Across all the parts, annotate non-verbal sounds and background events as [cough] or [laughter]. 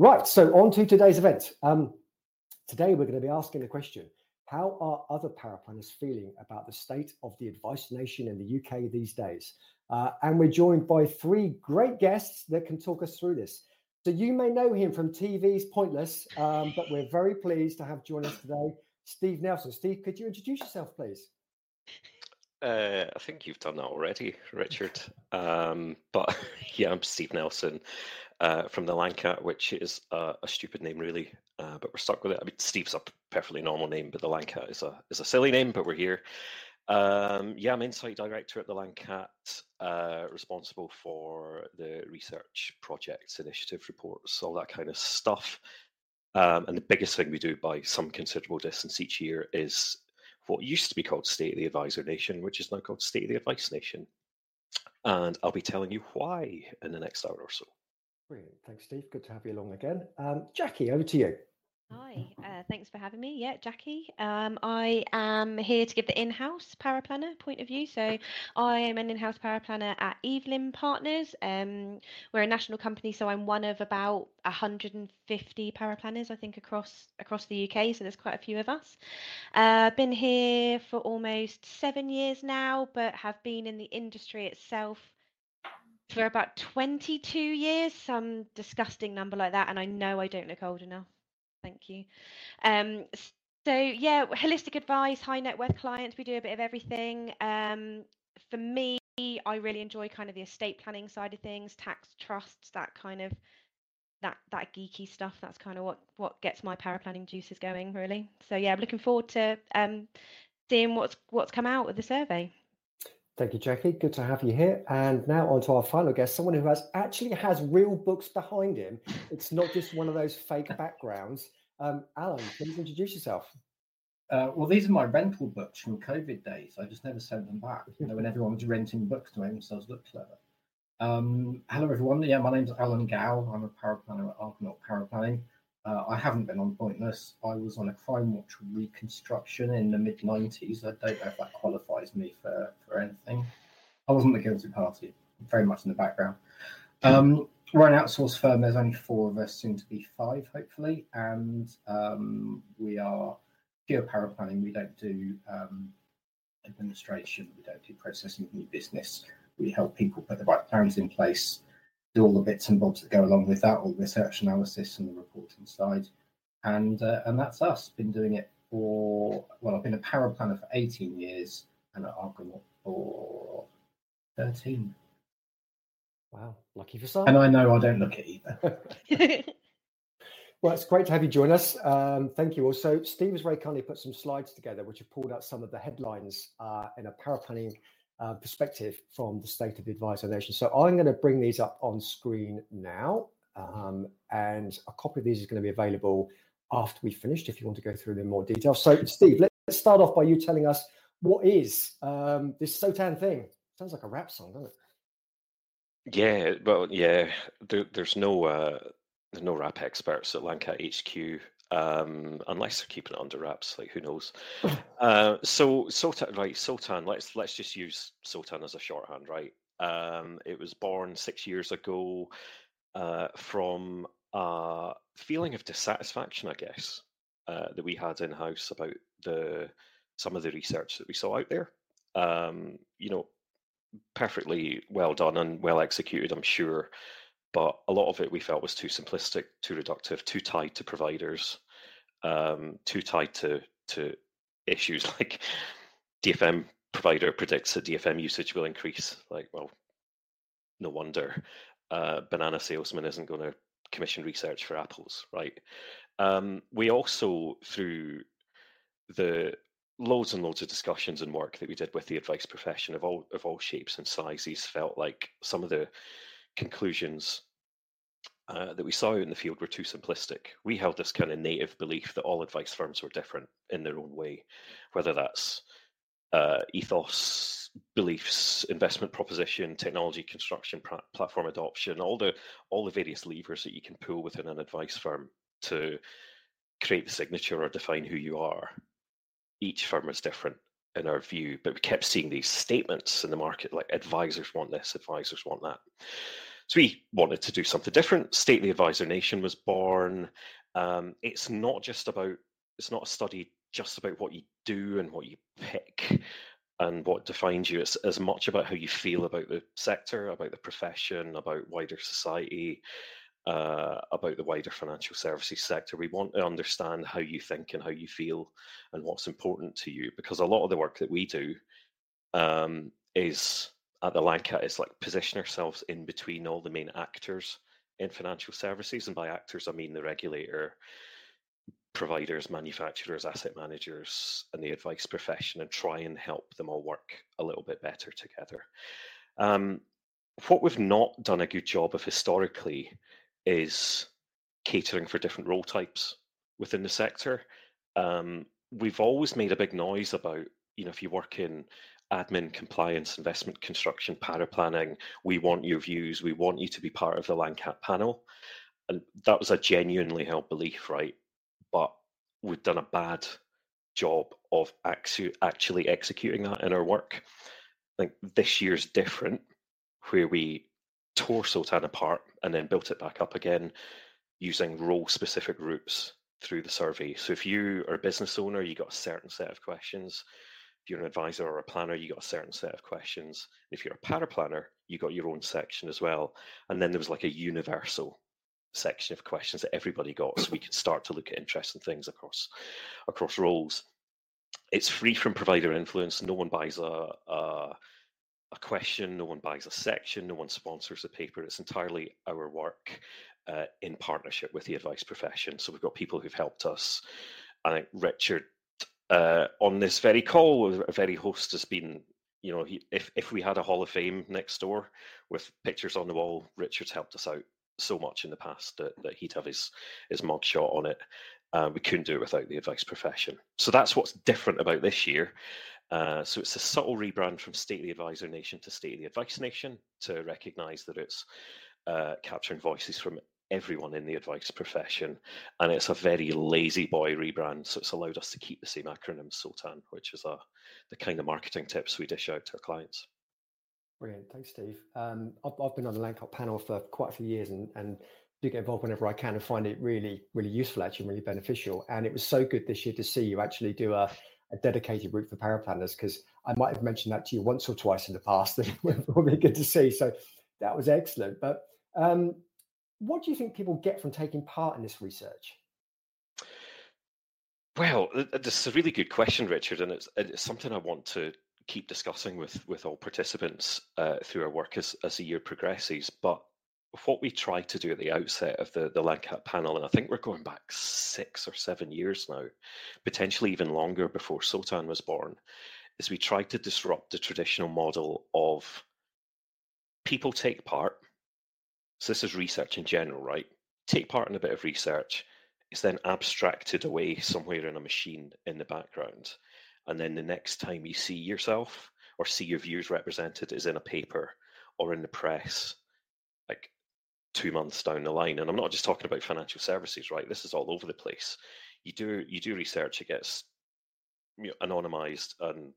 Right, so on to today's event. Um, today we're going to be asking the question, how are other paraplanners feeling about the state of the advice nation in the UK these days? Uh, and we're joined by three great guests that can talk us through this. So you may know him from TV's Pointless, um, but we're very pleased to have join us today Steve Nelson. Steve, could you introduce yourself, please? Uh, I think you've done that already, Richard. Um, but [laughs] yeah, I'm Steve Nelson uh, from the Lang Cat, which is a, a stupid name, really, uh, but we're stuck with it. I mean, Steve's a perfectly normal name, but the Lang Cat is a is a silly name, but we're here. Um, yeah, I'm Insight Director at the Lang Cat, uh, responsible for the research projects, initiative reports, all that kind of stuff. Um, and the biggest thing we do by some considerable distance each year is what used to be called State of the Advisor Nation, which is now called State of the Advice Nation. And I'll be telling you why in the next hour or so. Brilliant. Thanks, Steve. Good to have you along again. Um, Jackie, over to you. Hi, uh, thanks for having me. Yeah, Jackie. Um, I am here to give the in-house paraplanner point of view. So I am an in-house paraplanner at Evelyn Partners. Um, we're a national company, so I'm one of about 150 paraplanners, I think, across across the UK. So there's quite a few of us. Uh, been here for almost seven years now, but have been in the industry itself for about 22 years, some disgusting number like that. And I know I don't look old enough. Thank you. Um, so yeah, holistic advice, high net worth clients, we do a bit of everything. Um, for me, I really enjoy kind of the estate planning side of things, tax trusts, that kind of that that geeky stuff. That's kind of what what gets my power paraplanning juices going, really. So yeah, I'm looking forward to um, seeing what's what's come out of the survey. Thank you, Jackie. Good to have you here. And now on to our final guest, someone who has actually has real books behind him. It's not just one of those fake backgrounds. Um, Alan, please introduce yourself. Uh, well, these are my rental books from COVID days. I just never sent them back. You know, when everyone was renting books to make themselves look clever. Um, hello, everyone. Yeah, my name's Alan Gow. I'm a paraplanner at Argonaut Paraplanning. Uh, I haven't been on Pointless. I was on a Crime Watch reconstruction in the mid 90s. I don't know if that qualifies me for, for anything. I wasn't the guilty party, very much in the background. Um, we're an outsourced firm. There's only four of us, soon to be five, hopefully. And um, we are pure paraplanning. We don't do um, administration, we don't do processing of new business. We help people put the right plans in place do all the bits and bobs that go along with that, all the research analysis and the reporting side. And uh, and that's us. Been doing it for well, I've been a paraplanner for 18 years and at Argonaut for 13. Wow, lucky for some. And I know I don't look it either. [laughs] [laughs] well, it's great to have you join us. Um, thank you. Also, Steve has very kindly put some slides together, which have pulled out some of the headlines uh, in a paraplanning uh, perspective from the state of the advisor nation. So I'm going to bring these up on screen now, um, and a copy of these is going to be available after we finished if you want to go through them in more detail. So, Steve, let's start off by you telling us what is um, this SOTAN thing? Sounds like a rap song, doesn't it? Yeah, well, yeah. There, there's no uh, there's no rap experts at Lang Cat HQ um, unless they're keeping it under wraps. Like who knows? [laughs] uh, so SOTAN, right? SOTAN. Let's let's just use SOTAN as a shorthand, right? Um, it was born six years ago uh, from a feeling of dissatisfaction, I guess, uh, that we had in house about the some of the research that we saw out there. Um, you know, perfectly well done and well executed, I'm sure but a lot of it we felt was too simplistic, too reductive, too tied to providers, um, too tied to to issues [laughs] like DFM provider predicts that DFM usage will increase. Like, well, no wonder uh, banana salesman isn't going to commission research for apples, right? Um, we also through the loads and loads of discussions and work that we did with the advice profession of all of all shapes and sizes felt like some of the conclusions uh, that we saw in the field were too simplistic. We held this kind of native belief that all advice firms were different in their own way, whether that's uh, ethos, beliefs, investment proposition, technology construction, platform adoption, all the all the various levers that you can pull within an advice firm to create the signature or define who you are. Each firm is different in our view, but we kept seeing these statements in the market like advisors want this, advisors want that. So we wanted to do something different. Stately Advisor Nation was born. Um, it's not just about, it's not a study just about what you do and what you pick and what defines you. It's as much about how you feel about the sector, about the profession, about wider society, uh, about the wider financial services sector. We want to understand how you think and how you feel and what's important to you because a lot of the work that we do um, is at the Lang Cat is like position ourselves in between all the main actors in financial services. And by actors, I mean the regulator, providers, manufacturers, asset managers, and the advice profession, and try and help them all work a little bit better together. Um, what we've not done a good job of historically is catering for different role types within the sector. Um, we've always made a big noise about, you know, if you work in admin, compliance, investment construction, paraplanning. we want your views, we want you to be part of the Lang Cat panel. And that was a genuinely held belief, right? But we've done a bad job of actually executing that in our work. I think this year's different, where we tore SOTAN apart and then built it back up again using role specific groups through the survey. So if you are a business owner, you got a certain set of questions. If you're an advisor or a planner, you got a certain set of questions. If you're a paraplanner, you got your own section as well. And then there was like a universal section of questions that everybody got, so we could [coughs] start to look at interesting things across across roles. It's free from provider influence. No one buys a, a a question, no one buys a section, no one sponsors a paper. It's entirely our work uh, in partnership with the advice profession. So we've got people who've helped us. I think Richard uh, on this very call, a very host has been, you know, he, if if we had a Hall of Fame next door with pictures on the wall, Richard's helped us out so much in the past that, that he'd have his his mugshot on it. Uh, we couldn't do it without the advice profession. So that's what's different about this year. Uh, so it's a subtle rebrand from Stately Advisor Nation to Stately Advice Nation to recognise that it's uh, capturing voices from everyone in the advice profession, and it's a very lazy boy rebrand. So it's allowed us to keep the same acronym SOTAN, which is a the kind of marketing tips we dish out to our clients. Brilliant, thanks, Steve. Um, I've, I've, been on the Lang Cat panel for quite a few years, and, and do get involved whenever I can and find it really, really useful, actually, really beneficial. And it was so good this year to see you actually do a a dedicated route for paraplanners because I might have mentioned that to you once or twice in the past, [laughs] and it would be good to see. So that was excellent. But um, what do you think people get from taking part in this research? Well, this is a really good question, Richard, and it's, it's something I want to keep discussing with with all participants uh, through our work as as the year progresses. But what we tried to do at the outset of the, the Lang Cat panel, and I think we're going back six or seven years now, potentially even longer before SOTAN was born, is we tried to disrupt the traditional model of people take part. So this is research in general, right? Take part in a bit of research. It's then abstracted away somewhere in a machine in the background. And then the next time you see yourself or see your views represented is in a paper or in the press like two months down the line and i'm not just talking about financial services right this is all over the place you do you do research it gets anonymized and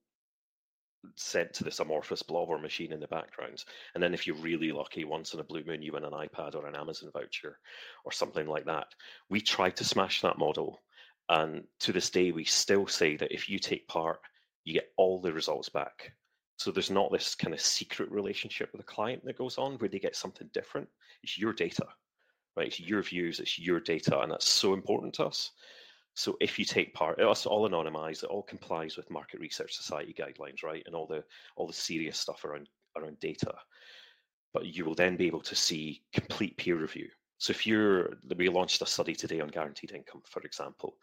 sent to this amorphous blob or machine in the background and then if you're really lucky once in a blue moon you win an ipad or an amazon voucher or something like that we tried to smash that model and to this day we still say that if you take part you get all the results back so there's not this kind of secret relationship with a client that goes on where they get something different. It's your data, right? It's your views, it's your data, and that's so important to us. So if you take part, it's all anonymized. It all complies with Market Research Society guidelines, right, and all the all the serious stuff around around data. But you will then be able to see complete peer review. So if you're, we launched a study today on guaranteed income, for example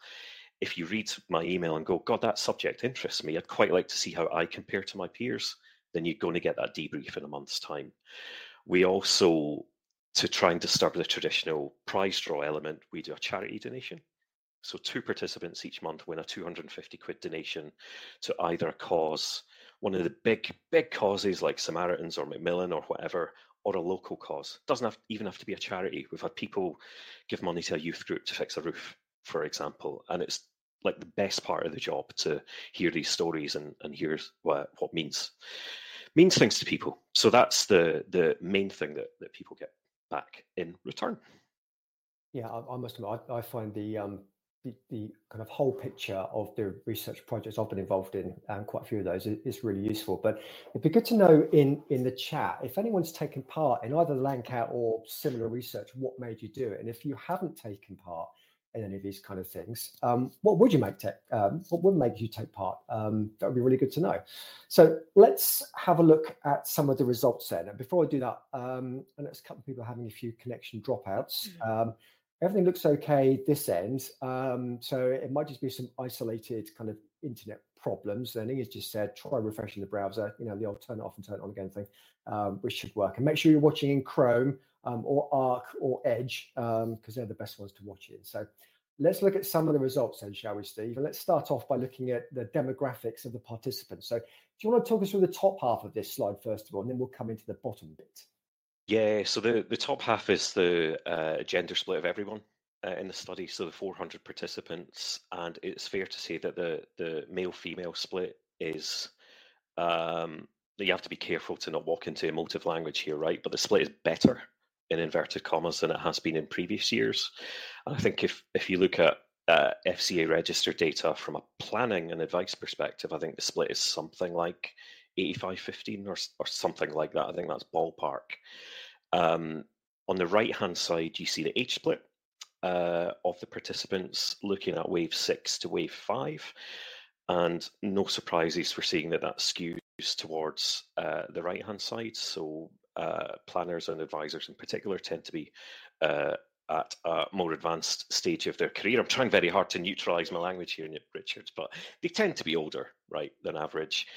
if you read my email and go, God, that subject interests me, I'd quite like to see how I compare to my peers, then you're going to get that debrief in a month's time. We also, to try and disturb the traditional prize draw element, we do a charity donation. So two participants each month win a 250 quid donation to either cause, one of the big, big causes like Samaritans or Macmillan or whatever, or a local cause. Doesn't have, even have to be a charity. We've had people give money to a youth group to fix a roof for example, and it's like the best part of the job to hear these stories and, and hear what, what means means things to people. So that's the the main thing that, that people get back in return. Yeah, I, I must admit, I, I find the, um, the, the kind of whole picture of the research projects I've been involved in, and quite a few of those, is, is, really useful. But it'd be good to know in in the chat if anyone's taken part in either Lang Cat or similar research, what made you do it, and if you haven't taken part in any of these kind of things, um, what would you make take? Um, what would make you take part? Um, that would be really good to know. So let's have a look at some of the results then. And before I do that, um, and there's a couple of people having a few connection dropouts. Mm-hmm everything looks okay this end. Um, so it might just be some isolated kind of internet problems. And Inga's just said, try refreshing the browser, you know, the old turn it off and turn it on again thing, um, which should work. And make sure you're watching in Chrome um, or Arc or Edge, because um, they're the best ones to watch in. So let's look at some of the results then, shall we, Steve? And let's start off by looking at the demographics of the participants. So do you want to talk us through the top half of this slide, first of all, and then we'll come into the bottom bit? Yeah, so the, the top half is the uh, gender split of everyone uh, in the study, so the 400 participants, and it's fair to say that the, the male female split is. Um, you have to be careful to not walk into emotive language here, right? But the split is better in inverted commas than it has been in previous years. And I think if if you look at uh, FCA registered data from a planning and advice perspective, I think the split is something like 85-15 or, or something like that. I think that's ballpark. Um, on the right hand side, you see the age split uh, of the participants looking at wave six to wave five. And no surprises for seeing that that skews towards uh, the right hand side. So uh, planners and advisors in particular tend to be uh, at a more advanced stage of their career. I'm trying very hard to neutralize my language here, Richard, but they tend to be older, right, than average.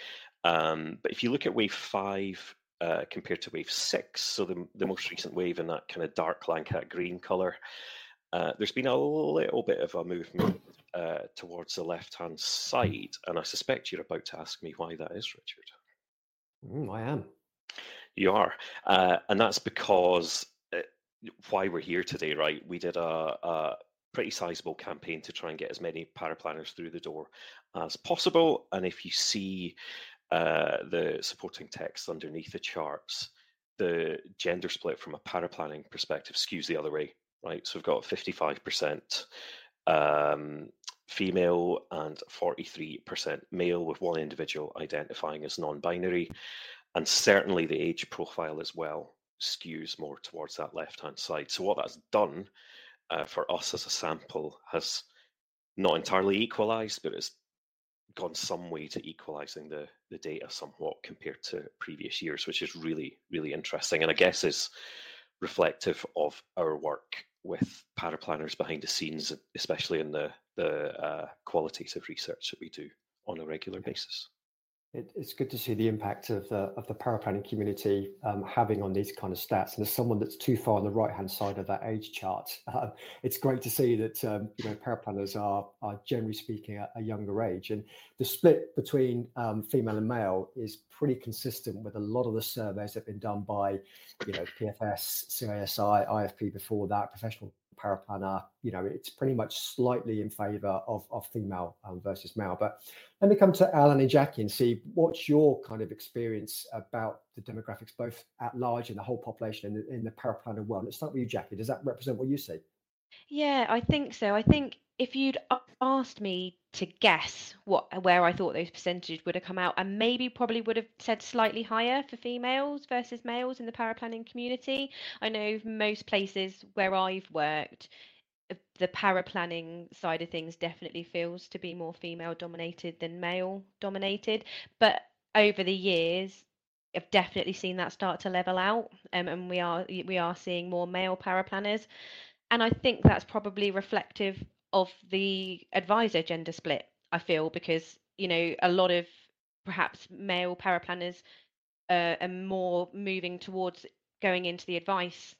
Um, but if you look at wave five uh, compared to wave six, so the, the most recent wave in that kind of dark Lang Cat green color, uh, there's been a little bit of a movement uh, towards the left hand side. And I suspect you're about to ask me why that is, Richard. Mm, I am. You are. Uh, and that's because uh, why we're here today, right? We did a, a pretty sizable campaign to try and get as many paraplanners through the door as possible. And if you see uh, the supporting text underneath the charts, the gender split from a paraplanning perspective skews the other way, right? So we've got 55% um, female and 43% male, with one individual identifying as non binary. And certainly the age profile as well skews more towards that left hand side. So, what that's done uh, for us as a sample has not entirely equalized, but it's gone some way to equalizing the the data somewhat compared to previous years, which is really really interesting, and I guess is reflective of our work with power paraplanners behind the scenes, especially in the the uh, qualitative research that we do on a regular basis it, it's good to see the impact of the of the paraplanning community um, having on these kind of stats. And as someone that's too far on the right hand side of that age chart, uh, it's great to see that um, you know paraplanners are are generally speaking at a younger age, and the split between um, female and male is pretty consistent with a lot of the surveys that have been done by you know PFS, CISI, IFP before that, professional paraplanner, you know, it's pretty much slightly in favor of, of female um, versus male. But let me come to Alan and Jackie and see what's your kind of experience about the demographics, both at large and the whole population in the, in the paraplanner world. Let's start with you, Jackie. Does that represent what you see? Yeah, I think so. I think if you'd asked me to guess what where I thought those percentages would have come out, and maybe probably would have said slightly higher for females versus males in the paraplanning community. I know most places where I've worked, uh, the paraplanning side of things definitely feels to be more female dominated than male dominated. But over the years, I've definitely seen that start to level out, um, and we are we are seeing more male paraplanners and I think that's probably reflective of the advisor gender split. I feel because you know a lot of perhaps male paraplanners uh, are more moving towards going into the advice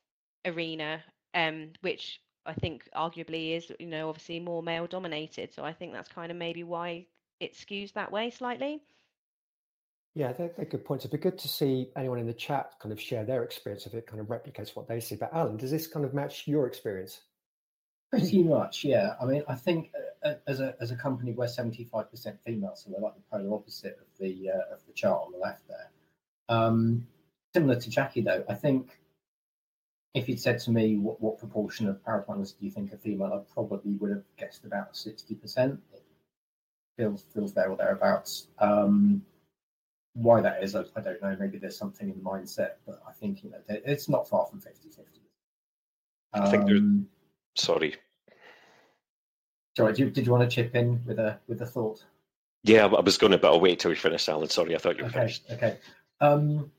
arena, um, which I think arguably is you know obviously more male dominated. So I think that's kind of maybe why it skews that way slightly. Yeah, they're, they're, good points. It'd be good to see anyone in the chat kind of share their experience if it kind of replicates what they see. But Alan, does this kind of match your experience? Pretty much, yeah. I mean, I think uh, uh as a as a company we're seventy five percent female, so we're like the polar opposite of the uh, of the chart on the left there. Um, similar to Jackie, though, I think if you'd said to me what, what proportion of paraplanners do you think are female, I probably would have guessed about sixty percent. Feels feels there or thereabouts. Um, why that is, I, I, don't know. Maybe there's something in the mindset, but I think you know it's not far from 50-50. Um, I think there's. Sorry. Sorry, did you, did you want to chip in with a with a thought? Yeah, I was going to, but I'll wait till we finish, Alan. Sorry, I thought you were okay, finished. Okay. Um,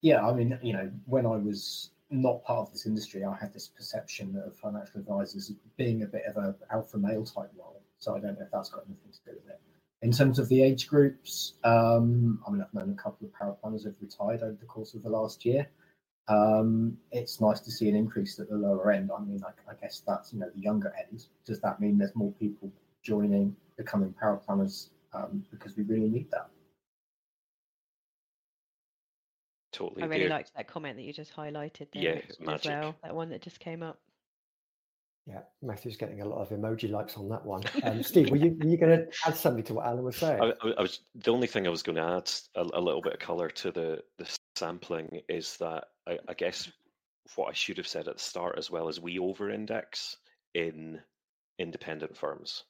yeah, I mean, you know, when I was not part of this industry, I had this perception of financial advisors being a bit of a alpha male type role. So I don't know if that's got anything to do with it. In terms of the age groups, um, I mean, I've known a couple of paraplanners who've retired over the course of the last year. Um, it's nice to see an increase at the lower end. I mean, I, I guess that's you know the younger end. Does that mean there's more people joining, becoming paraplanners um, because we really need that. Totally. I really do. liked that comment that you just highlighted there yeah, as magic. well. That one that just came up. Yeah, Matthew's getting a lot of emoji likes on that one. Um, Steve, were you, were you going to add something to what Alan was saying? I, I, was the only thing I was going to add a, a, little bit of color to the the sampling is that I, I guess what I should have said at the start as well is we over-index in independent firms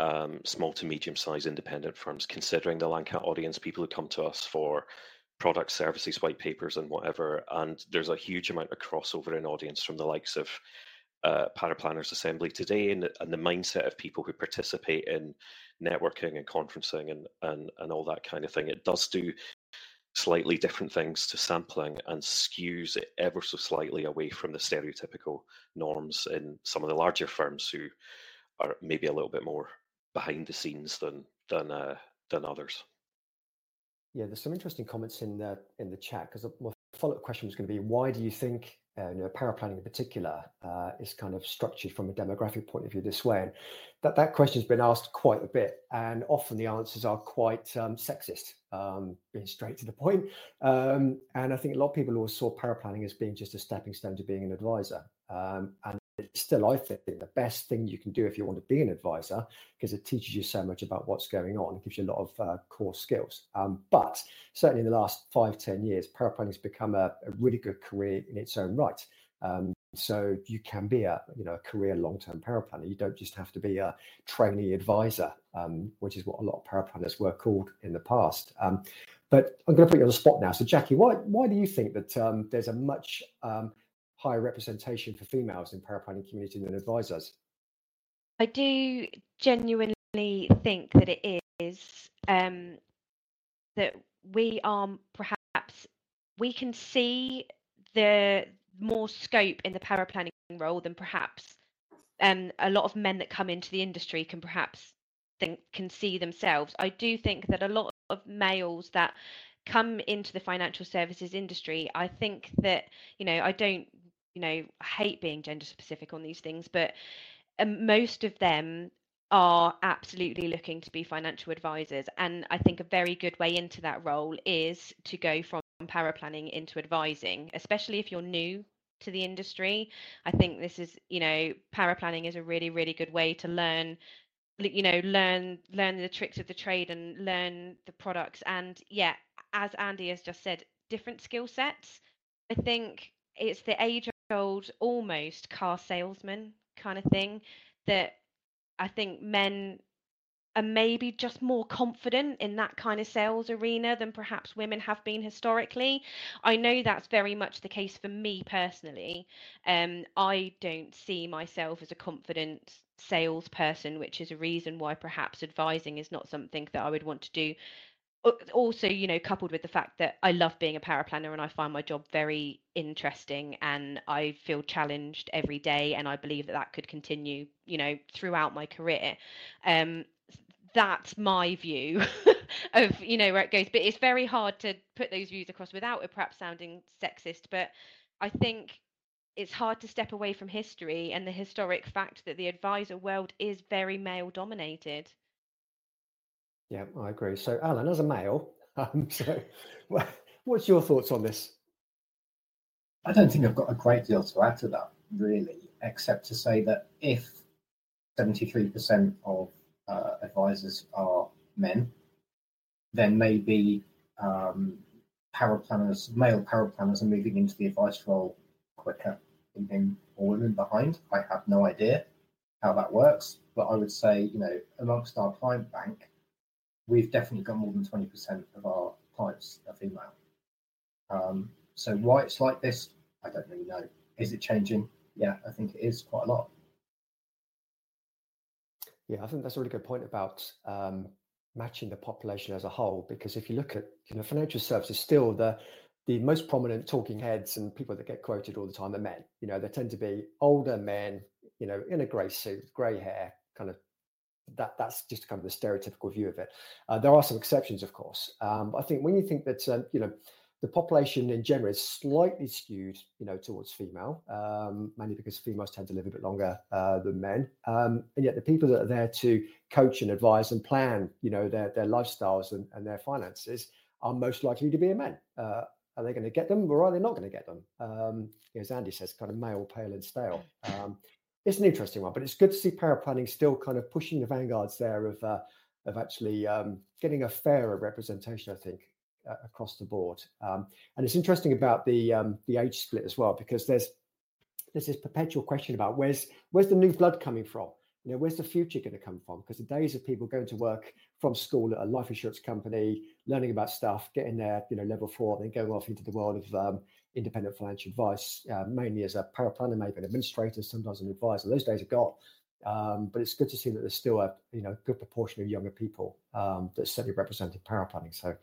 um, small to medium sized independent firms, considering the Lang Cat audience, people who come to us for product services, white papers, and whatever. And there's a huge amount of crossover in audience from the likes of uh, Paraplanners Assembly today and, and the mindset of people who participate in networking and conferencing and, and, and all that kind of thing. It does do slightly different things to sampling and skews it ever so slightly away from the stereotypical norms in some of the larger firms who are maybe a little bit more behind the scenes than than uh, than others. Yeah, there's some interesting comments in the in the chat because my follow-up question was going to be why do you think uh, you know, paraplanning in particular uh, is kind of structured from a demographic point of view this way? And that that question's been asked quite a bit and often the answers are quite um, sexist um, being straight to the point. Um, and i think a lot of people always saw paraplanning as being just a stepping stone to being an advisor. Um, and still, I think, the best thing you can do if you want to be an advisor, because it teaches you so much about what's going on, it gives you a lot of uh, core skills. Um, but certainly in the last five, ten years, paraplanning has become a, a, really good career in its own right. Um, so you can be a you know a career long-term paraplanner. You don't just have to be a trainee advisor, um, which is what a lot of paraplanners were called in the past. Um, but I'm going to put you on the spot now. So Jackie, why why do you think that um, there's a much um, higher representation for females in paraplanning community than advisors? I do genuinely think that it is um, that we are perhaps we can see the more scope in the paraplanning role than perhaps um, a lot of men that come into the industry can perhaps think can see themselves. I do think that a lot of males that come into the financial services industry, I think that you know I don't you know, I hate being gender specific on these things, but um, most of them are absolutely looking to be financial advisors. And I think a very good way into that role is to go from paraplanning into advising, especially if you're new to the industry. I think this is, you know, paraplanning is a really, really good way to learn you know learn learn the tricks of the trade and learn the products and yeah as andy has just said different skill sets i think it's the age old almost car salesman kind of thing that I think men are maybe just more confident in that kind of sales arena than perhaps women have been historically. I know that's very much the case for me personally. Um, I don't see myself as a confident salesperson, which is a reason why perhaps advising is not something that I would want to do also you know coupled with the fact that i love being a paraplanner and i find my job very interesting and i feel challenged every day and i believe that that could continue you know throughout my career um that's my view [laughs] of you know where it goes. But it's very hard to put those views across without it perhaps sounding sexist but i think it's hard to step away from history and the historic fact that the advisor world is very male dominated yeah, I agree. So, Alan, as a male, [laughs] um, so what's your thoughts on this? I don't think I've got a great deal to add to that, really, except to say that if 73% of uh, advisors are men, then maybe um, paraplanners, male paraplanners, are moving into the advice role quicker, leaving more women behind. I have no idea how that works, but I would say, you know, amongst our client bank, we've definitely got more than 20% of our clients are female. Um, so why it's like this, I don't really know. Is it changing? Yeah, I think it is quite a lot. Yeah, I think that's a really good point about um, matching the population as a whole. Because if you look at you know financial services, still the the most prominent talking heads and people that get quoted all the time are men. You know, they tend to be older men, you know, in a grey suit, grey hair, kind of. That that's just kind of the stereotypical view of it. Uh, there are some exceptions, of course. Um, I think when you think that um, you know the population in general is slightly skewed, you know, towards female, um, mainly because females tend to live a bit longer uh, than men, um, and yet the people that are there to coach and advise and plan, you know, their their lifestyles and, and their finances are most likely to be a men. Uh, are they going to get them, or are they not going to get them? Um, as Andy says, kind of male, pale, and stale. Um, it's an interesting one, but it's good to see paraplanning still kind of pushing the vanguards there of uh, of actually um, getting a fairer representation. I think uh, across the board. Um, and it's interesting about the um, the age split as well because there's there's this perpetual question about where's where's the new blood coming from? You know, where's the future going to come from? Because the days of people going to work from school at a life insurance company, learning about stuff, getting their you know level four, then going off into the world of um, independent financial advice, uh, mainly as a paraplanner, maybe an administrator, sometimes an advisor. Those days are gone. Um, but it's good to see that there's still a you know good proportion of younger people um, that's certainly represented paraplanning. So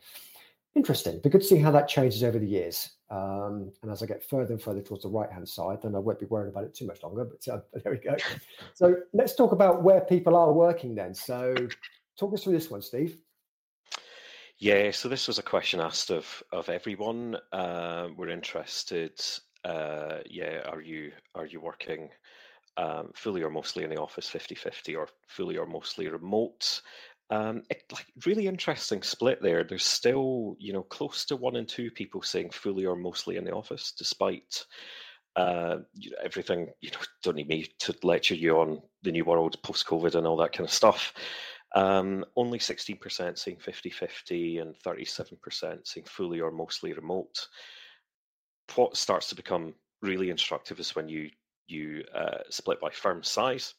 Interesting. Be good to see how that changes over the years. Um, and as I get further and further towards the right hand side, then I won't be worrying about it too much longer. But uh, [laughs] there we go. so let's talk about where people are working then. So talk us through this one, Steve. Yeah, so this was a question asked of of everyone. Uh, we're interested. Uh, yeah, are you are you working um, fully or mostly in the office, 50-50, or fully or mostly remote? Um, it, like really interesting split there. There's still, you know, close to one in two people saying fully or mostly in the office, despite uh, you know, everything. You know, don't need me to lecture you on the new world post COVID and all that kind of stuff. Um, only 16% saying 50-50 and 37% saying fully or mostly remote. What starts to become really instructive is when you you uh, split by firm size.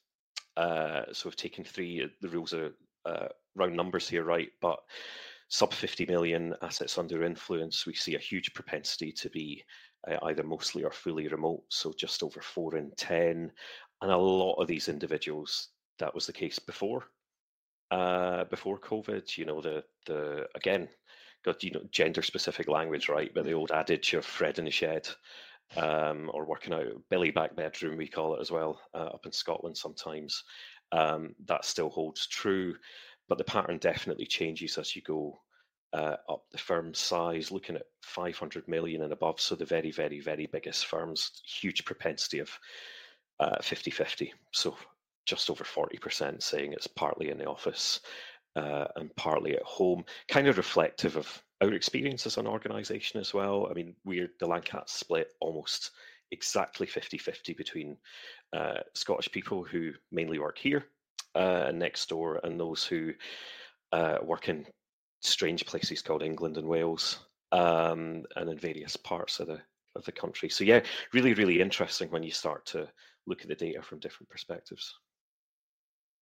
Uh, so we've taken three. The rules are uh, round numbers here, right? But sub 50 million assets under influence, we see a huge propensity to be uh, either mostly or fully remote. So just over four in 10. And a lot of these individuals, that was the case before. Uh, before COVID, you know, the the again, got you know gender specific language, right? But the old adage of Fred in the shed, um, or working out belly back bedroom, we call it as well, uh, up in Scotland sometimes um, that still holds true. But the pattern definitely changes as you go uh, up the firm size, looking at 500 million and above. So the very, very, very biggest firms, huge propensity of uh, 50 50. So just over 40% saying it's partly in the office uh, and partly at home, kind of reflective of our experience as an organization as well. I mean, we're the Lang Cat split almost exactly 50 50 between uh, Scottish people who mainly work here uh, next door and those who uh, work in strange places called England and Wales um, and in various parts of the of the country. So yeah, really, really interesting when you start to look at the data from different perspectives.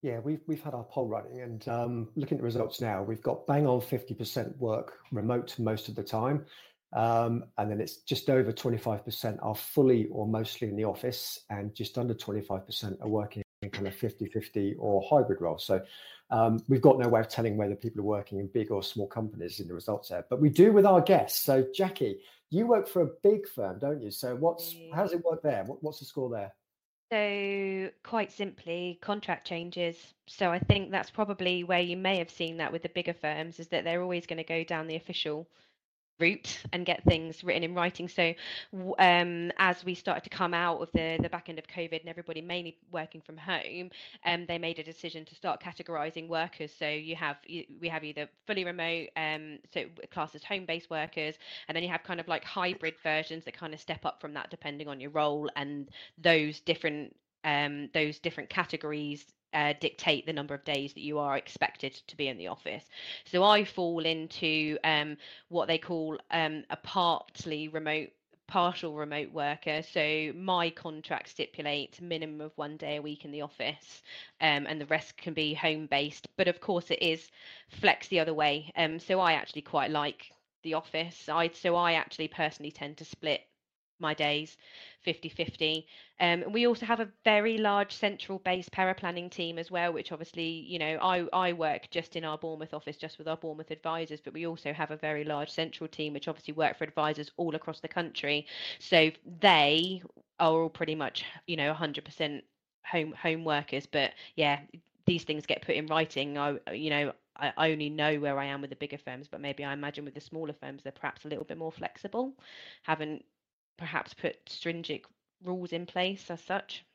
Yeah, we've we've had our poll running and um, looking at the results now, we've got bang on 50% work remote most of the time. Um, and then it's just over 25% are fully or mostly in the office, and just under 25% are working in kind of 50 50 or hybrid roles. So um, we've got no way of telling whether people are working in big or small companies in the results there, but we do with our guests. So, Jackie, you work for a big firm, don't you? So, what's how does it work there? What, what's the score there? So, quite simply, contract changes. So, I think that's probably where you may have seen that with the bigger firms is that they're always going to go down the official route and get things written in writing. So, um, as we started to come out of the the back end of COVID and everybody mainly working from home, um, they made a decision to start categorizing workers. So you have we have either fully remote, um, so classed as home based workers, and then you have kind of like hybrid versions that kind of step up from that depending on your role and those different um, those different categories uh, dictate the number of days that you are expected to be in the office. So I fall into um, what they call um, a partly remote partial remote worker. So my contract stipulates minimum of one day a week in the office, um, and the rest can be home based. But of course, it is flex the other way. Um, so I actually quite like the office. I so I actually personally tend to split my days 50 50 um, and we also have a very large central based paraplanning team as well which obviously you know I, I work just in our bournemouth office just with our bournemouth advisors but we also have a very large central team which obviously work for advisors all across the country so they are all pretty much you know 100% home home workers but yeah these things get put in writing i you know I only know where I am with the bigger firms, but maybe I imagine with the smaller firms, they're perhaps a little bit more flexible. Haven't perhaps put stringent rules in place as such.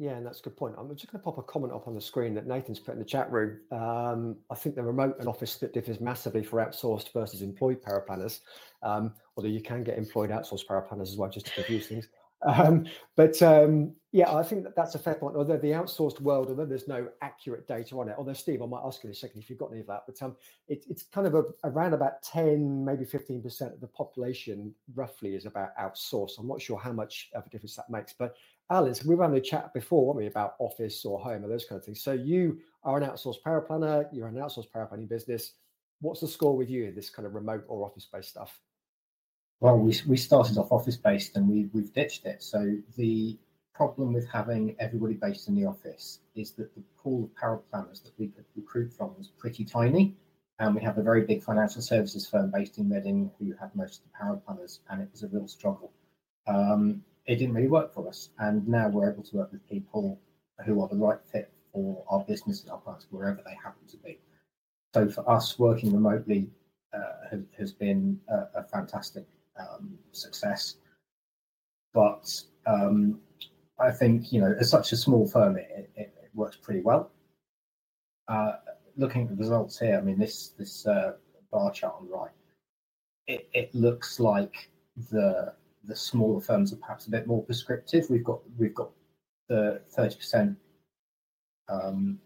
Yeah, and that's a good point. I'm just going to pop a comment up on the screen that Nathan's put in the chat room. Um, I think the remote and office split differs massively for outsourced versus employed paraplanners, um, although you can get employed outsourced paraplanners as well, just to confuse things. Um, but um, yeah, I think that that's a fair point. Although the outsourced world, although there's no accurate data on it, although Steve, I might ask you in a second if you've got any of that, but um, it, it's kind of a, around about 10, maybe 15% of the population roughly is about outsourced. I'm not sure how much of a difference that makes, but Alan, we were having a chat before, weren't we, about office or home or those kind of things. So you are an outsourced paraplanner, you're an outsourced paraplanning business. What's the score with you in this kind of remote or office based stuff? Well, we, we started off office based and we, we've ditched it. So the problem with having everybody based in the office is that the pool of power planners that we could recruit from was pretty tiny. And we have a very big financial services firm based in Reading who had most of the paraplanners, and it was a real struggle. Um, it didn't really work for us. And now we're able to work with people who are the right fit for our business and our clients, wherever they happen to be. So for us, working remotely uh, has, has, been a, a fantastic um, success. But um, I think you know, as such a small firm, it, it, it works pretty well. Uh, looking at the results here, I mean, this this uh, bar chart on the right, it, it looks like the the smaller firms are perhaps a bit more prescriptive. We've got we've got the thirty percent um,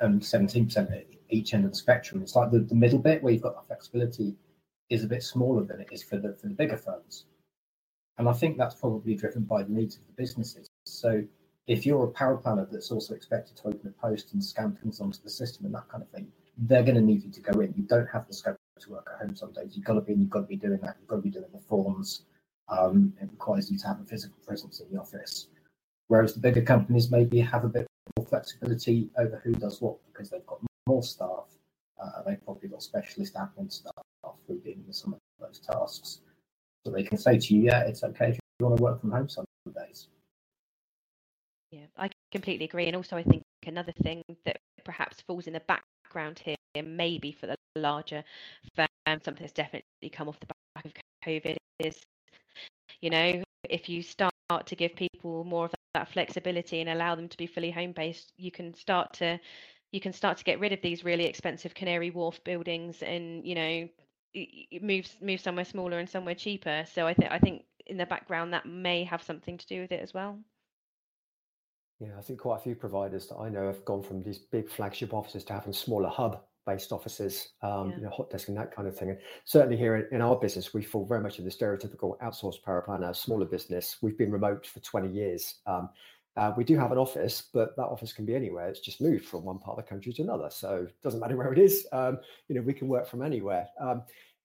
and seventeen percent at each end of the spectrum. It's like the, the middle bit where you've got the flexibility is a bit smaller than it is for the for the bigger firms. And I think that's probably driven by the needs of the businesses. So if you're a paraplanner that's also expected to open a post and scan things onto the system and that kind of thing, they're going to need you to go in. You don't have the scope to work at home some days. You've got to be in, you've got to be doing that. You've got to be doing the forms. Um, it requires you to have a physical presence in the office. Whereas the bigger companies maybe have a bit more flexibility over who does what because they've got more staff. Uh, they've probably got specialist admin staff who are dealing with some of those tasks. So they can say to you, yeah, it's okay if you want to work from home some days. Yeah, I completely agree. And also, I think another thing that perhaps falls in the background here, maybe for the larger firm, something that's definitely come off the back of COVID is, you know, if you start to give people more of that flexibility and allow them to be fully home based, you can start to you can start to get rid of these really expensive Canary Wharf buildings and you know move move somewhere smaller and somewhere cheaper. So I think I think in the background that may have something to do with it as well. Yeah, I think quite a few providers that I know have gone from these big flagship offices to having smaller hub based offices, um, yeah. you know, hot desk and that kind of thing. And certainly here in, in, our business, we fall very much in the stereotypical outsourced paraplanner, smaller business. We've been remote for 20 years. Um, uh, we do have an office, but that office can be anywhere. It's just moved from one part of the country to another. So it doesn't matter [laughs] where it is. Um, you know, we can work from anywhere. Um,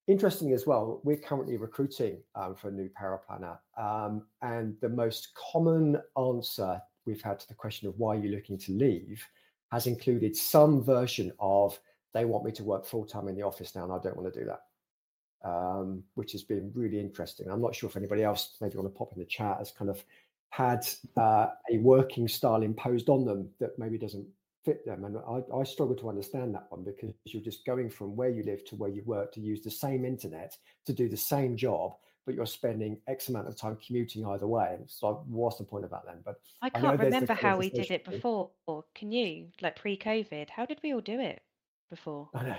interestingly as well, we're currently recruiting um, for a new paraplanner. Um, and the most common answer we've had to the question of why are you're looking to leave has included some version of they want me to work full time in the office now and I don't want to do that. Um, which has been really interesting. I'm not sure if anybody else maybe want to pop in the chat as kind of had uh, a working style imposed on them that maybe doesn't fit them. And I, I, struggle to understand that one because you're just going from where you live to where you work to use the same internet to do the same job, but you're spending X amount of time commuting either way. So what's the point of that then? But I can't I remember how we did it before. Can you, like pre-COVID? How did we all do it before? I know.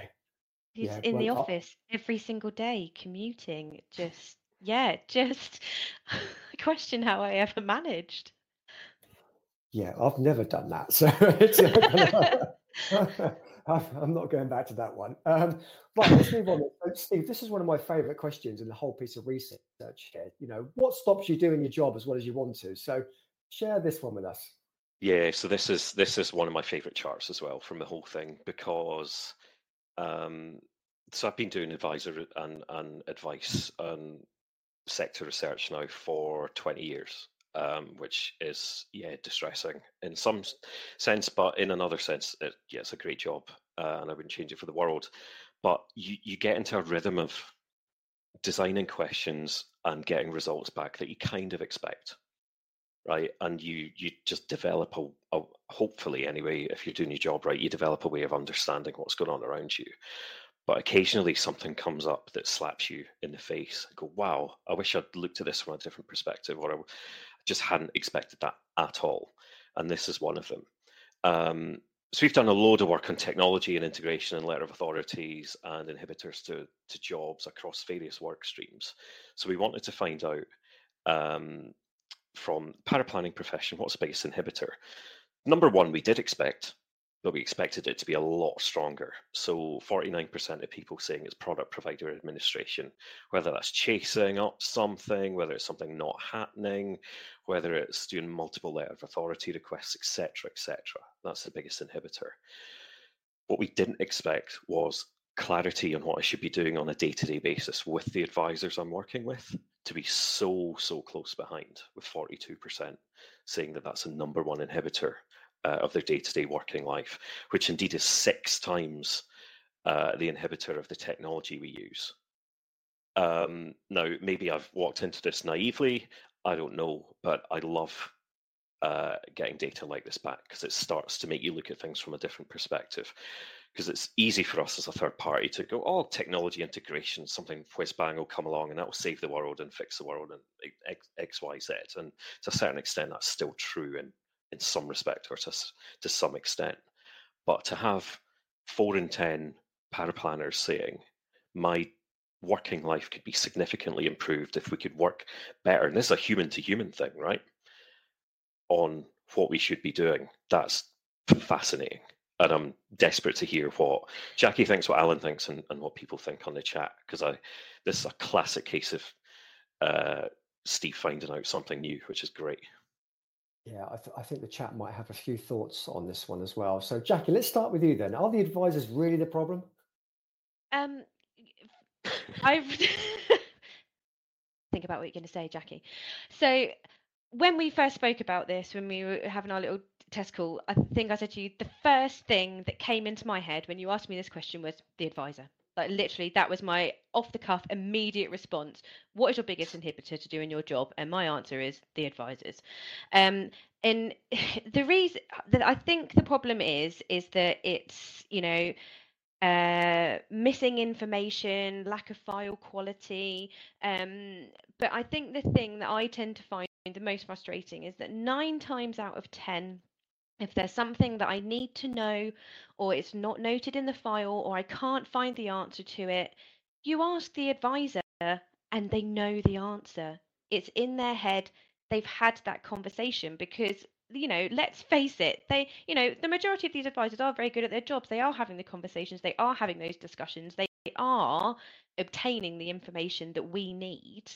He's yeah, in well, the office I... every single day, commuting. Just yeah, just [laughs] question how I ever managed. Yeah, I've never done that. [laughs] So it's, uh, [laughs] I'm not going back to that one. Um, right, let's move on. Steve, this is one of my favourite questions in the whole piece of research here. You know, what stops you doing your job as well as you want to? So, share this one with us. Yeah, so this is this is one of my favourite charts as well from the whole thing because um, so I've been doing advisor and, and advice and sector research now for 20 years um, which is yeah distressing in some sense, but in another sense, it, yeah, it's a great job, uh, and I wouldn't change it for the world. But you you get into a rhythm of designing questions and getting results back that you kind of expect, right? And you you just develop a, a hopefully anyway, if you're doing your job right, you develop a way of understanding what's going on around you. But occasionally something comes up that slaps you in the face. and go, wow, I wish I'd looked at this from a different perspective, or I, just hadn't expected that at all. And this is one of them. Um, so we've done a load of work on technology and integration and letter of authorities and inhibitors to, to jobs across various work streams. So we wanted to find out um, from paraplanning profession what's the biggest inhibitor. Number one, we did expect but we expected it to be a lot stronger. So 49% of people saying it's product provider administration, whether that's chasing up something, whether it's something not happening, whether it's doing multiple letter of authority requests, etc., etc. That's the biggest inhibitor. What we didn't expect was clarity on what I should be doing on a day-to-day basis with the advisors I'm working with to be so so close behind with 42% saying that that's a number one inhibitor uh, of their day-to-day working life, which indeed is six times uh, the inhibitor of the technology we use. Um, now, maybe I've walked into this naively. I don't know, but I love uh, getting data like this back because it starts to make you look at things from a different perspective. Because it's easy for us as a third party to go, oh, technology integration, something whiz bang will come along and that will save the world and fix the world and X, X, Y, Z. And to a certain extent, that's still true in in some respect or to, to some extent. But to have four in 10 paraplanners saying, my working life could be significantly improved if we could work better, and this is a human to human thing, right? On what we should be doing. That's fascinating. And I'm desperate to hear what Jackie thinks, what Alan thinks, and, and what people think on the chat, because I this is a classic case of uh, Steve finding out something new, which is great. Yeah, I, th- I, think the chat might have a few thoughts on this one as well. So, Jackie, let's start with you then. Are the advisors really the problem? Um, [coughs] I've [laughs] think about what you're going to say, Jackie. So, when we first spoke about this, when we were having our little test call, I think I said to you the first thing that came into my head when you asked me this question was the advisor. Like literally, that was my off the cuff immediate response. What is your biggest inhibitor to doing your job? And my answer is the advisors. Um, and [laughs] the reason that I think the problem is is that it's you know uh, missing information, lack of file quality. Um, but I think the thing that I tend to find the most frustrating is that nine times out of ten if there's something that I need to know, or it's not noted in the file, or I can't find the answer to it, you ask the advisor and they know the answer. It's in their head. They've had that conversation because, you know, let's face it, they, you know, the majority of these advisors are very good at their jobs. They are having the conversations, they are having those discussions, they are obtaining the information that we need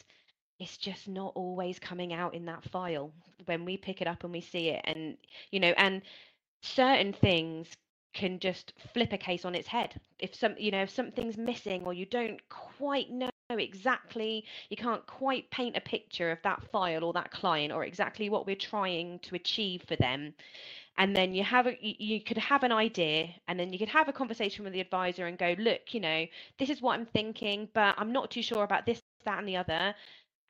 it's just not always coming out in that file when we pick it up and we see it. And you know and certain things can just flip a case on its head. If some you know if something's missing or you don't quite know exactly you can't quite paint a picture of that file or that client or exactly what we're trying to achieve for them. And then you have a you could have an idea and then you could have a conversation with the advisor and go look you know this is what i'm thinking but i'm not too sure about this that and the other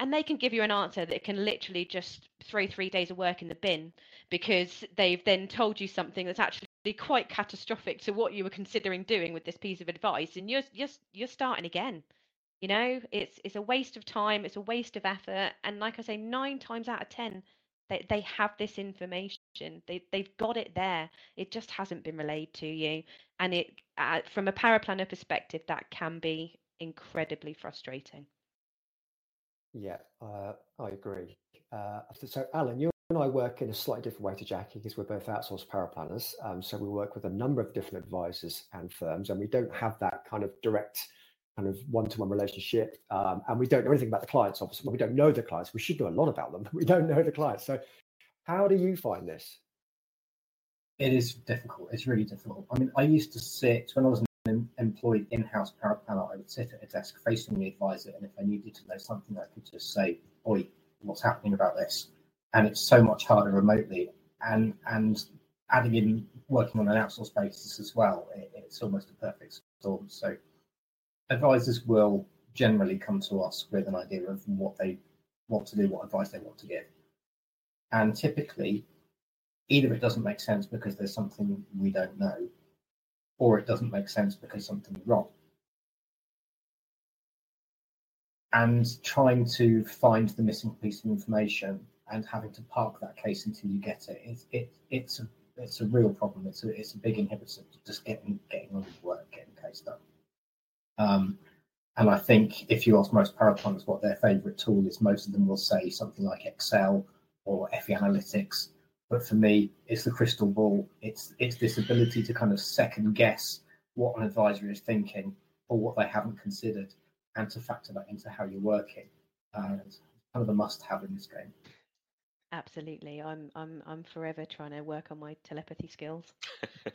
and they can give you an answer that can literally just throw three days of work in the bin because they've then told you something that's actually quite catastrophic to what you were considering doing with this piece of advice. And you're you're you're starting again. You know it's it's a waste of time. It's a waste of effort. And like i say 9 times out of 10 they they have this information. They they've got it there. It just hasn't been relayed to you. And it uh, from a paraplanner perspective that can be incredibly frustrating yeah, uh, I agree. Uh, so, Alan, you're and I work in a slightly different way to Jackie because we're both outsourced paraplanners. Um, so we work with a number of different advisors and firms, and we don't have that kind of direct kind of one-to-one relationship. Um, and we don't know anything about the clients, obviously. We don't know the clients. We should know a lot about them, [laughs] but we don't know the clients. So how do you find this? It is difficult. It's really difficult. I mean, I used to sit when I was an employed in-house paraplanner. I would sit at a desk facing the advisor, and if I needed to know something, I could just say, "Oi, what's happening about this?" And it's so much harder remotely. And and adding in working on an outsourced basis as well, it, it's almost a perfect storm. So advisors will generally come to us with an idea of what they want to do, what advice they want to give. And typically, either it doesn't make sense because there's something we don't know, or it doesn't make sense because something's wrong. And trying to find the missing piece of information and having to park that case until you get it, it, it it's a it's a real problem. It's a it's a big inhibitor to just getting getting on with work, getting case done. Um, and I think if you ask most power what their favorite tool is, most of them will say something like Excel or FE Analytics. But for me, it's the crystal ball. It's it's this ability to kind of second guess what an advisor is thinking or what they haven't considered, and to factor that into how you're working. Uh, it's kind of a must-have in this game. Absolutely, I'm I'm I'm forever trying to work on my telepathy skills. [laughs]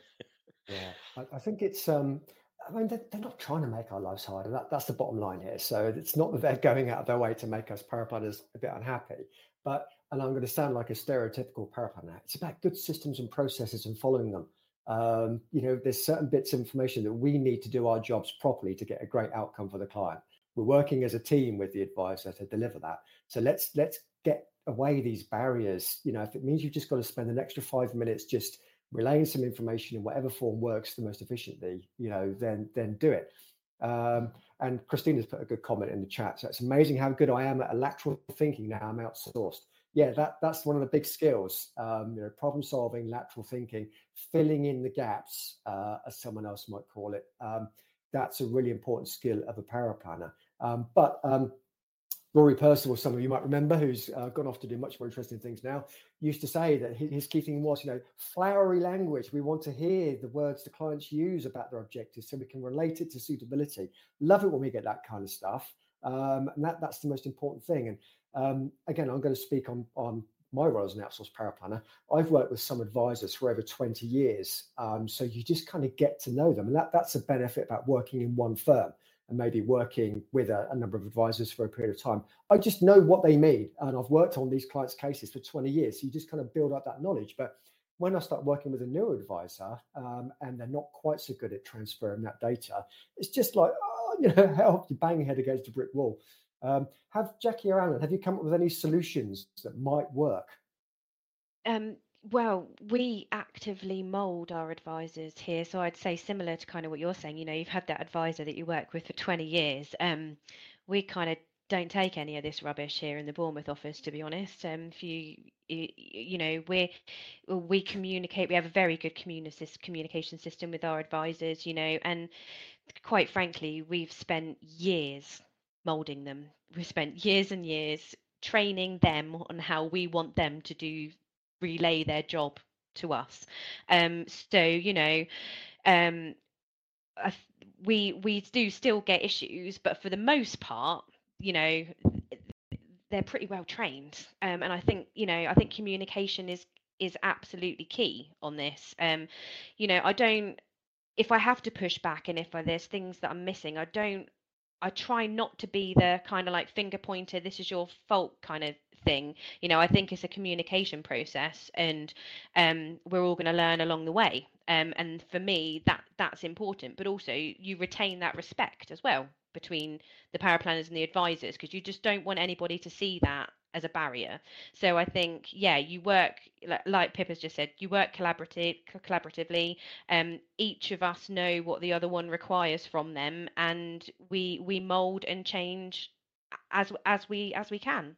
yeah, I, I think it's um I mean, they're, they're, not trying to make our lives harder. That, that's the bottom line here. So it's not that they're [laughs] going out of their way to make us paraplanners a bit unhappy. But, and I'm going to sound like a stereotypical paraplanner, it's about good systems and processes and following them. Um, you know, there's certain bits of information that we need to do our jobs properly to get a great outcome for the client. We're working as a team with the advisor to deliver that. So let's let's get away these barriers. You know, if it means you've just got to spend an extra five minutes just relaying some information in whatever form works the most efficiently, you know, then then do it. Um, and Christina's put a good comment in the chat. So it's amazing how good I am at lateral thinking now. I'm outsourced. Yeah, that that's one of the big skills. Um, you know, problem solving, lateral thinking, filling in the gaps, uh, as someone else might call it. Um, that's a really important skill of a paraplanner. Um, but um, Rory Percival, some of you might remember, who's uh, gone off to do much more interesting things now, used to say that his key thing was, you know, flowery language. We want to hear the words the clients use about their objectives so we can relate it to suitability. Love it when we get that kind of stuff. Um, and that, that's the most important thing. And um, again, I'm going to speak on, on my role as an outsourced paraplanner. I've worked with some advisors for over 20 years. Um, so you just kind of get to know them. And that, that's a benefit about working in one firm and maybe working with a, a, number of advisors for a period of time. I just know what they mean. And I've worked on these clients' cases for 20 years. So you just kind of build up that knowledge. But when I start working with a new advisor um, and they're not quite so good at transferring that data, it's just like, oh, [laughs] you know, help you bang your head against a brick wall. Um, have Jackie or Alan, have you come up with any solutions that might work? Um, well, we actively mold our advisors here. So I'd say similar to kind of what you're saying, you know, you've had that advisor that you work with for 20 years. Um, we kind of don't take any of this rubbish here in the Bournemouth office, to be honest. Um, if you, you, know, we we communicate. We have a very good communication system with our advisors, you know, and quite frankly, we've spent years molding them. We've spent years and years training them on how we want them to do relay their job to us. Um, so you know, um, we we do still get issues, but for the most part, you know, they're pretty well trained. Um, and I think you know, I think communication is is absolutely key on this. Um, you know, I don't if I have to push back and if I, there's things that I'm missing, I don't I try not to be the kind of like finger pointer, this is your fault kind of thing. You know i think it's a communication process and um, we're all going to learn along the way. Um, and for me that that's important but also you retain that respect as well between the paraplanners and the advisors because you just don't want anybody to see that as a barrier. So i think yeah you work like pip has just said you work collaborative collaboratively um each of us know what the other one requires from them and we we mold and change as as we as we can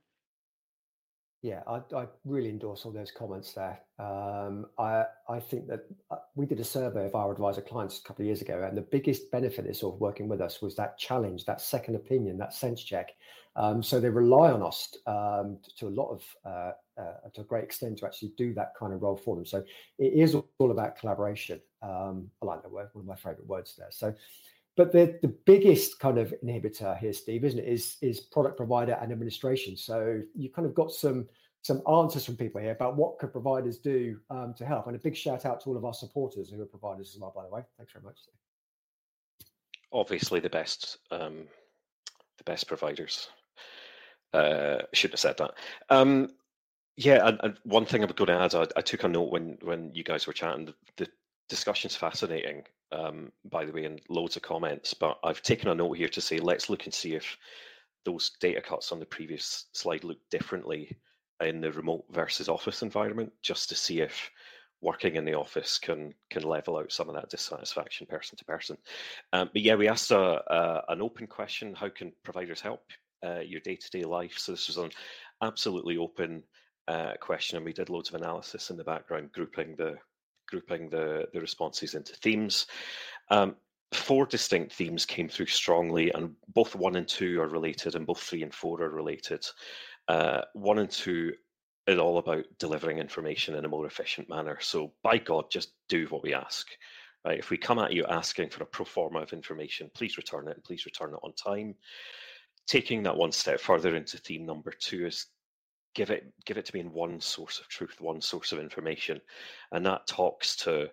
yeah, I, I really endorse all those comments there. Um, I I think that uh, we did a survey of our advisor clients a couple of years ago, and the biggest benefit of sort of working with us was that challenge, that second opinion, that sense check. Um, so they rely on us um, to, a lot of uh, uh, to a great extent to actually do that kind of role for them. So it is all about collaboration. Um, I like that word, one of my favorite words there. So, but the, the biggest kind of inhibitor here, Steve, isn't it, is, is product provider and administration. So you kind of got some some answers from people here about what could providers do um, to help. And a big shout out to all of our supporters who are providers as well, by the way. Thanks very much. Obviously, the best um, the best providers. Uh, shouldn't have said that. Um, yeah, and, and, one thing I was going to add, I, I, took a note when when you guys were chatting. The, the discussion's fascinating, um, by the way, and loads of comments. But I've taken a note here to say let's look and see if those data cuts on the previous slide look differently in the remote versus office environment, just to see if working in the office can can level out some of that dissatisfaction person to person. Um, but yeah, we asked a, a, an open question: How can providers help uh, your day to day life? So this was an absolutely open uh, question, and we did loads of analysis in the background, grouping the grouping the the responses into themes. Um, four distinct themes came through strongly, and both one and two are related, and both three and four are related. Uh, one and two is all about delivering information in a more efficient manner. So, by God, just do what we ask. Right? If we come at you asking for a pro forma of information, please return it and please return it on time. Taking that one step further into theme number two is give it give it to me in one source of truth, one source of information, and that talks to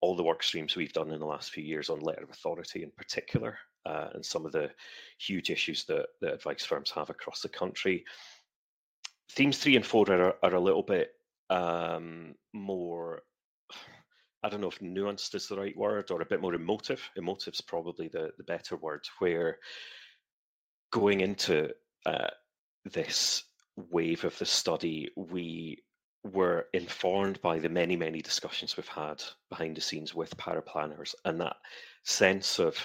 all the work streams we've done in the last few years on letter of authority in particular, uh, and some of the huge issues that, that advice firms have across the country themes three and four are, are a little bit um, more I don't know if nuanced is the right word or a bit more emotive. Emotive's probably the, the better word, where going into uh, this wave of the study, we were informed by the many, many discussions we've had behind the scenes with paraplanners and that sense of,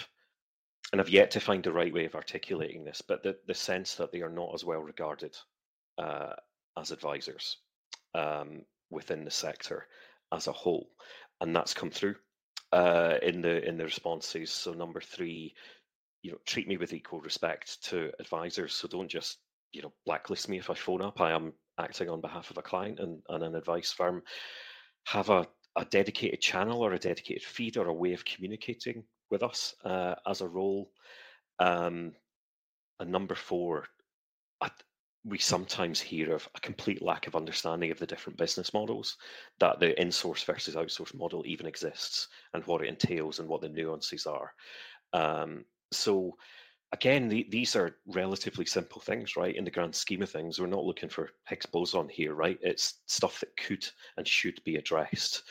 and I've yet to find the right way of articulating this, but the, the sense that they are not as well regarded uh, as advisors um, within the sector as a whole, and that's come through uh, in the in the responses. So number three, you know, treat me with equal respect to advisors. So don't just you know blacklist me if I phone up. I am acting on behalf of a client and, and an advice firm. Have a, a dedicated channel or a dedicated feed or a way of communicating with us uh, as a role. Um, and number four, I, we sometimes hear of a complete lack of understanding of the different business models that the in-source versus outsource model even exists and what it entails and what the nuances are um, so again the, these are relatively simple things right in the grand scheme of things we're not looking for higgs boson here right it's stuff that could and should be addressed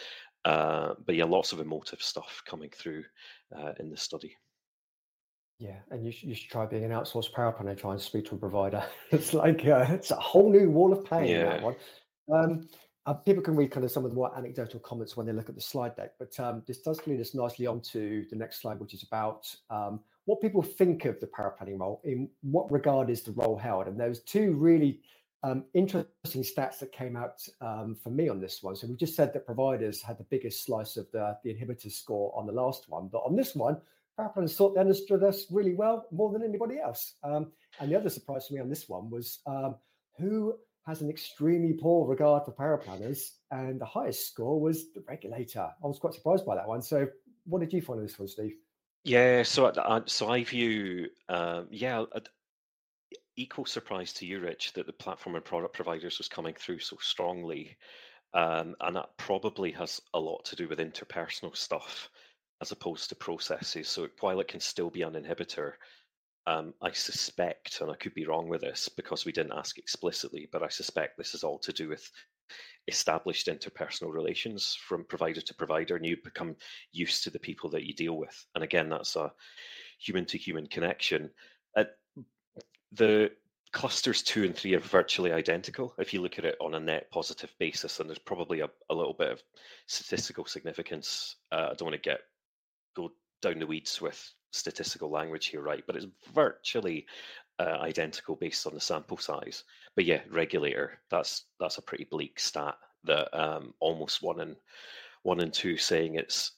uh, but yeah lots of emotive stuff coming through uh, in the study yeah, and you should, you should try being an outsourced paraplanner and try and speak to a provider. [laughs] it's like uh, it's a whole new wall of pain. Yeah. That one. Um, uh, people can read kind of some of the more anecdotal comments when they look at the slide deck, but um, this does lead us nicely onto the next slide, which is about um, what people think of the paraplanning role. In what regard is the role held? And there's two really um, interesting stats that came out um, for me on this one. So we just said that providers had the biggest slice of the, the inhibitor score on the last one, but on this one, Paraplanners thought they understood us really well, more than anybody else. Um, and the other surprise for me on this one was um, who has an extremely poor regard for paraplanners, and the highest score was the regulator. I was quite surprised by that one. So, what did you find of this one, Steve? Yeah, so I, so I view, um, yeah, equal surprise to you, Rich, that the platform and product providers was coming through so strongly, um, and that probably has a lot to do with interpersonal stuff as opposed to processes. So while it can still be an inhibitor, um, I suspect, and I could be wrong with this because we didn't ask explicitly, but I suspect this is all to do with established interpersonal relations from provider to provider, and you become used to the people that you deal with. And again, that's a human to human connection. Uh, the clusters two and three are virtually identical if you look at it on a net positive basis, and there's probably a, a little bit of statistical significance. Uh, I don't want to get go down the weeds with statistical language here, right? But it's virtually uh, identical based on the sample size. But yeah, regulator. That's that's a pretty bleak stat. That um, almost one in one in two saying it's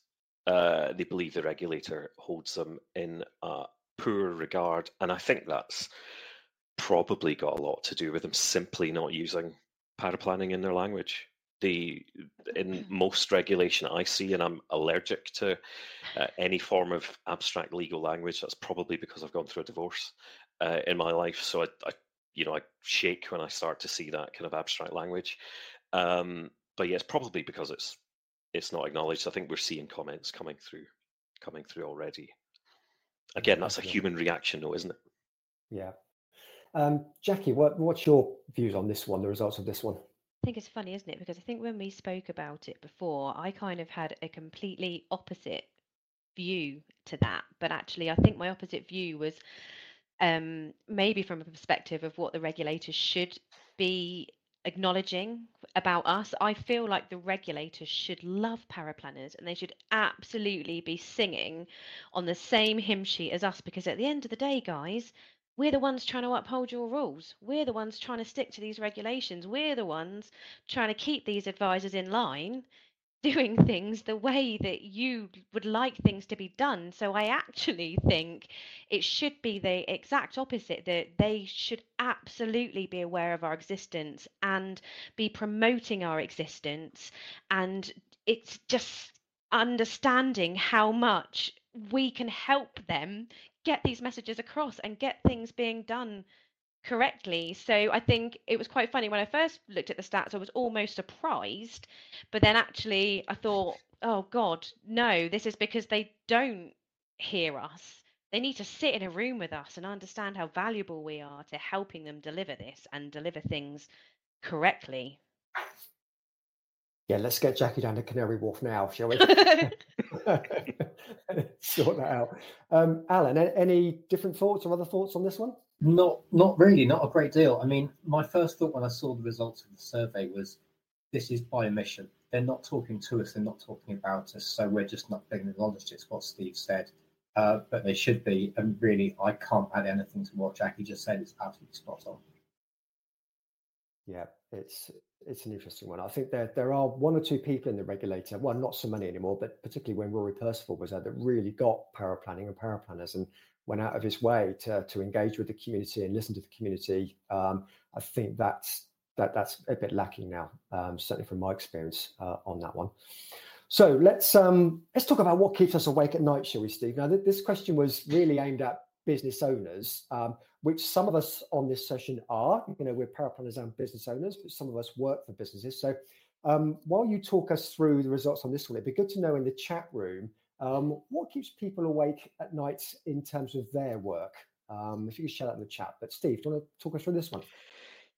uh, they believe the regulator holds them in a poor regard, and I think that's probably got a lot to do with them simply not using paraplanning in their language. The in most regulation I see, and I'm allergic to uh, any form of abstract legal language. That's probably because I've gone through a divorce uh, in my life, so I, I, you know, I shake when I start to see that kind of abstract language. Um, but yeah, it's probably because it's it's not acknowledged. I think we're seeing comments coming through coming through already. Again, that's a human reaction, though, isn't it? Yeah. Um, Jackie, what, what's your views on this one, the results of this one? I think it's funny, isn't it? Because I think when we spoke about it before, I kind of had a completely opposite view to that. But actually, I think my opposite view was um, maybe from a perspective of what the regulators should be acknowledging about us. I feel like the regulators should love paraplanners and they should absolutely be singing on the same hymn sheet as us because at the end of the day, guys, we're the ones trying to uphold your rules. We're the ones trying to stick to these regulations. We're the ones trying to keep these advisors in line [laughs] doing things the way that you would like things to be done. So I actually think it should be the exact opposite that they should absolutely be aware of our existence and be promoting our existence. And it's just understanding how much we can help them get these messages across and get things being done correctly. So I think it was quite funny when I first looked at the stats, I was almost surprised. But then actually, I thought, oh God, no, this is because they don't hear us. They need to sit in a room with us and understand how valuable we are to helping them deliver this and deliver things correctly. Yeah, let's get Jackie down to Canary Wharf now, shall we? [laughs] [laughs] [laughs] sort that out. Um, Alan, any different thoughts or other thoughts on this one? Not, not really, not a great deal. I mean, my first thought when I saw the results of the survey was, this is by omission. They're not talking to us. They're not talking about us. So we're just not being acknowledged. It's what Steve said, uh, but they should be. And really, I can't add anything to what Jackie just said. It's absolutely spot on. Yeah, it's it's an interesting one. I think there there are one or two people in the regulator, well, not so many anymore, but particularly when Rory Percival was there, that really got paraplanning and paraplanners and went out of his way to to engage with the community and listen to the community. Um, I think that's that that's a bit lacking now, um, certainly from my experience uh, on that one. So let's um, let's talk about what keeps us awake at night, shall we, Steve? Now, th- this question was really aimed at business owners, um, which some of us on this session are. You know, we're paraplanners and business owners, but some of us work for businesses. So um, while you talk us through the results on this one, it'd be good to know in the chat room um, what keeps people awake at night in terms of their work. Um, if you could share that in the chat. But Steve, do you want to talk us through this one?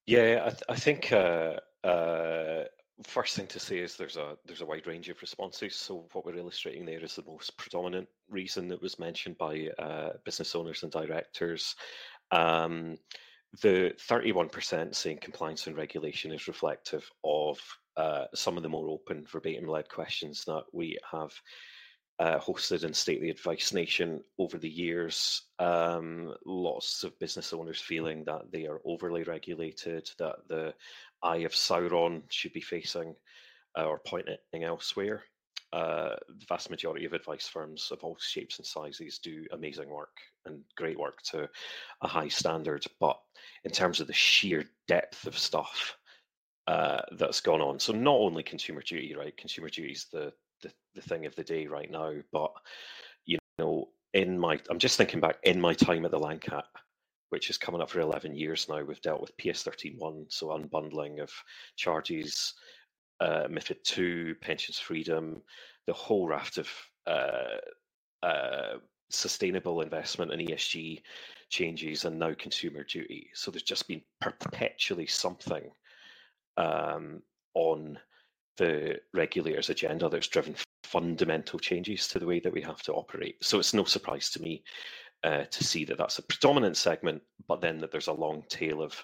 Yeah, I, th- I think uh, uh, first thing to say is there's a there's a wide range of responses. So what we're illustrating there is the most predominant reason that was mentioned by uh, business owners and directors. Um, the 31% saying compliance and regulation is reflective of uh, some of the more open verbatim-led questions that we have uh, hosted in State of the Advice Nation over the years. Um, lots of business owners feeling that they are overly regulated, that the eye of Sauron should be facing uh, or pointing elsewhere. Uh, the vast majority of advice firms of all shapes and sizes do amazing work and great work to a high standard. But in terms of the sheer depth of stuff uh, that's gone on, so not only consumer duty, right? Consumer duty is the, the the thing of the day right now, but you know, in my, I'm just thinking back in my time at the Lang Cat, which is coming up for 11 years now. We've dealt with PS 13.1, so unbundling of charges, uh, MIFID 2, pensions freedom, the whole raft of uh, uh, sustainable investment and ESG changes, and now consumer duty. So there's just been perpetually something um, on the regulator's agenda that's driven fundamental changes to the way that we have to operate. So it's no surprise to me uh, to see that that's a predominant segment, but then that there's a long tail of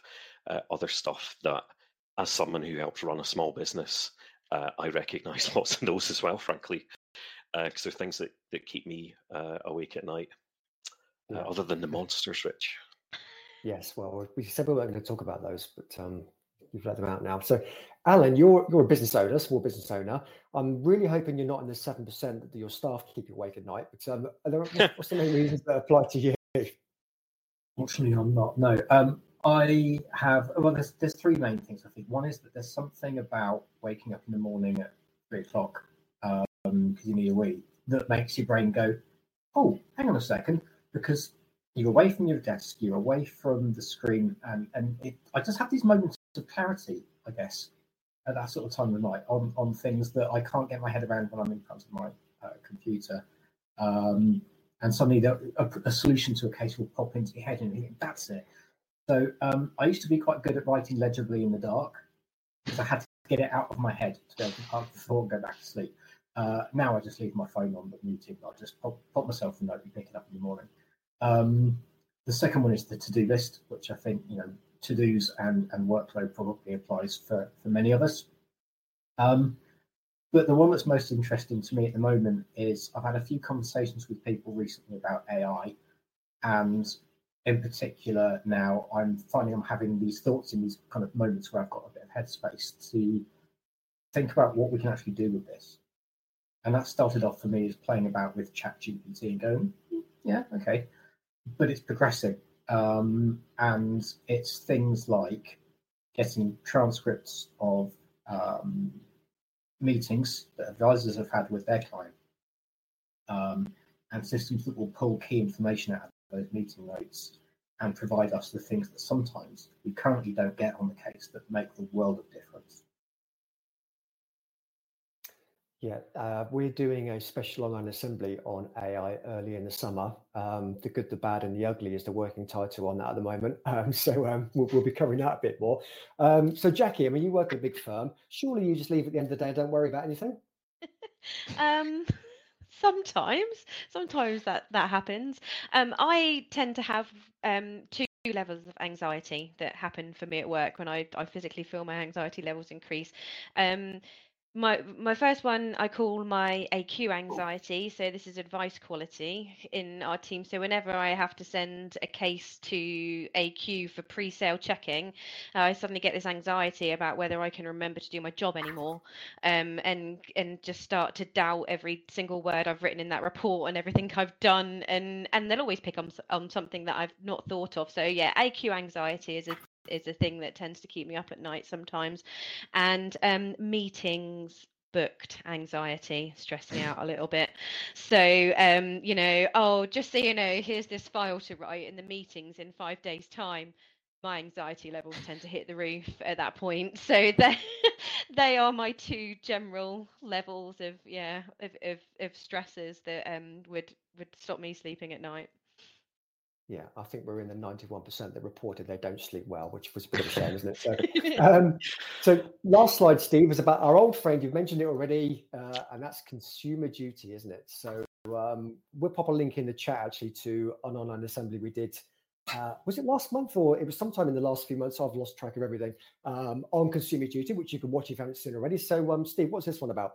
uh, other stuff that, as someone who helps run a small business, uh, I recognise [laughs] lots of those as well, frankly, because uh, they're things that, that keep me uh, awake at night, uh, other than the monsters, Rich. Yes, well, we said we weren't going to talk about those, but um, you've let them out now. So, Alan, you're you're a business owner, small business owner. I'm really hoping you're not in the seven percent that your staff keep you awake at night. But um, there, [laughs] what's the main reasons that apply to you? Fortunately, I'm not. No. Um, I have well, there's there's three main things. I think one is that there's something about waking up in the morning at three o'clock because um, you need a wee that makes your brain go, oh, hang on a second, because you're away from your desk, you're away from the screen, and and it, I just have these moments of clarity, I guess, at that sort of time of night on on things that I can't get my head around when I'm in front of my uh, computer. Um, and suddenly a, a, solution to a case will pop into your head, and you think, that's it. So um, I used to be quite good at writing legibly in the dark because I had to get it out of my head to be able to park thought and go back to sleep. Uh, now I just leave my phone on but muted. I'll just pop, pop myself a note and pick it up in the morning. Um, the second one is the to-do list, which I think you know to-dos and, and workload probably applies for, for many of us. Um, but the one that's most interesting to me at the moment is I've had a few conversations with people recently about AI, and in particular now I'm finding I'm having these thoughts in these kind of moments where I've got a bit of headspace to think about what we can actually do with this. And that started off for me as playing about with ChatGPT and going, yeah, okay, but it's progressing, um, and it's things like getting transcripts of um, meetings that advisors have had with their client, um, and systems that will pull key information out of those meeting notes and provide us the things that sometimes we currently don't get on the case that make the world of difference. Yeah, uh, we're doing a special online assembly on AI early in the summer. Um, the good, the bad, and the ugly is the working title on that at the moment. [laughs] Um, so um, we'll, we'll, be covering that a bit more. Um, so, Jackie, I mean, you work at a big firm. Surely you just leave at the end of the day and don't worry about anything? [laughs] Um, [laughs] sometimes, sometimes that that happens. Um, I tend to have two levels of anxiety that happen for me at work when I, I physically feel my anxiety levels increase. Um, my my first one I call my AQ anxiety. So this is advice quality in our team. So whenever I have to send a case to AQ for pre-sale checking, uh, I suddenly get this anxiety about whether I can remember to do my job anymore, um, and and just start to doubt every single word I've written in that report and everything I've done, and and they'll always pick on on something that I've not thought of. So yeah, AQ anxiety is a is a thing that tends to keep me up at night sometimes, and um, meetings booked anxiety stress me out a little [laughs] bit. So um you know oh just so you know here's this file to write in the meetings in five days time. My anxiety levels tend to hit the roof at that point. So [laughs] they they are my two general levels of yeah of of, of stresses that um would would stop me sleeping at night yeah, I think we're in the 91% that reported they don't sleep well, which was a bit of a shame, isn't it? So, [laughs] um, so last slide, Steve, was about our old friend. You've mentioned it already, uh, and that's consumer duty, isn't it? So um, we'll pop a link in the chat actually to an online assembly we did uh, was it last month or it was sometime in the last few months? I've lost track of everything um, on Consumer Duty, which you can watch if you haven't seen already. So, um, Steve, what's this one about?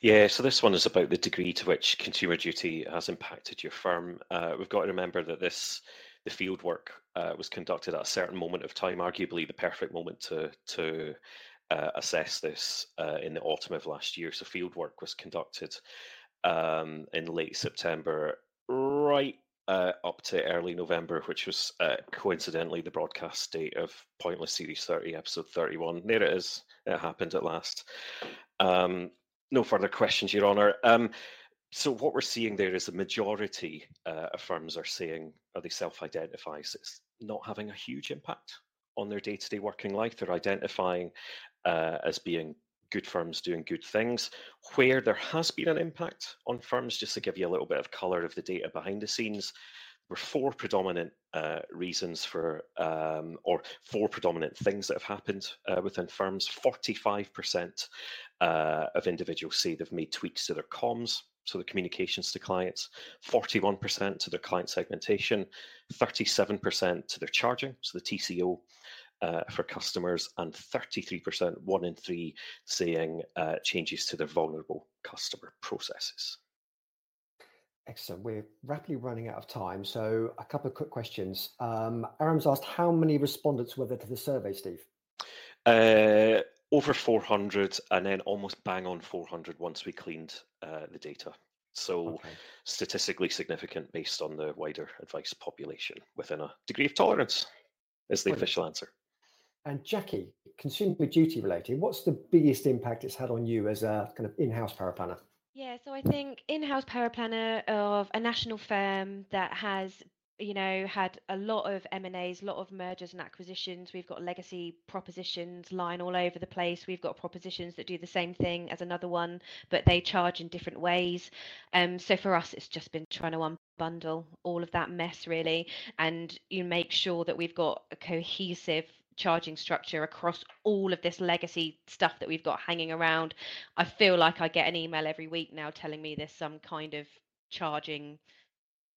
Yeah, so this one is about the degree to which Consumer Duty has impacted your firm. Uh, we've got to remember that this the field work uh, was conducted at a certain moment of time, arguably the perfect moment to to uh, assess this uh, in the autumn of last year. So, field work was conducted um, in late September, right uh, up to early November, which was uh, coincidentally the broadcast date of Pointless Series 30, episode 31. There it is. It happened at last. Um, no further questions, Your Honour. Um, so what we're seeing there is a majority uh, of firms are saying, or they self-identify as it's not having a huge impact on their day-to-day working life. They're identifying uh, as being good firms doing good things. Where there has been an impact on firms, just to give you a little bit of color of the data behind the scenes, were four predominant uh, reasons for, um, or four predominant things that have happened uh, within firms. 45% uh, of individuals say they've made tweaks to their comms, so the communications to clients, 41% to their client segmentation, 37% to their charging, so the TCO, uh, for customers, and 33%, one in three, saying uh, changes to their vulnerable customer processes. Excellent. We're rapidly running out of time. So, a couple of quick questions. Um, Aram's asked how many respondents were there to the survey, Steve? Uh, over 400, and then almost bang on 400 once we cleaned uh, the data. So, okay. statistically significant based on the wider advice population within a degree of tolerance. is the official answer. And Jackie, consumer duty related, what's the biggest impact it's had on you as a kind of in-house paraplanner? Yeah, so I think in-house paraplanner of a national firm that has you know had a lot of m&as a lot of mergers and acquisitions. We've got legacy propositions lying all over the place. We've got propositions that do the same thing as another one but they charge in different ways. Um, so for us it's just been trying to unbundle all of that mess really and you make sure that we've got a cohesive charging structure across all of this legacy stuff that we've got hanging around. I feel like I get an email every week now telling me there's some kind of charging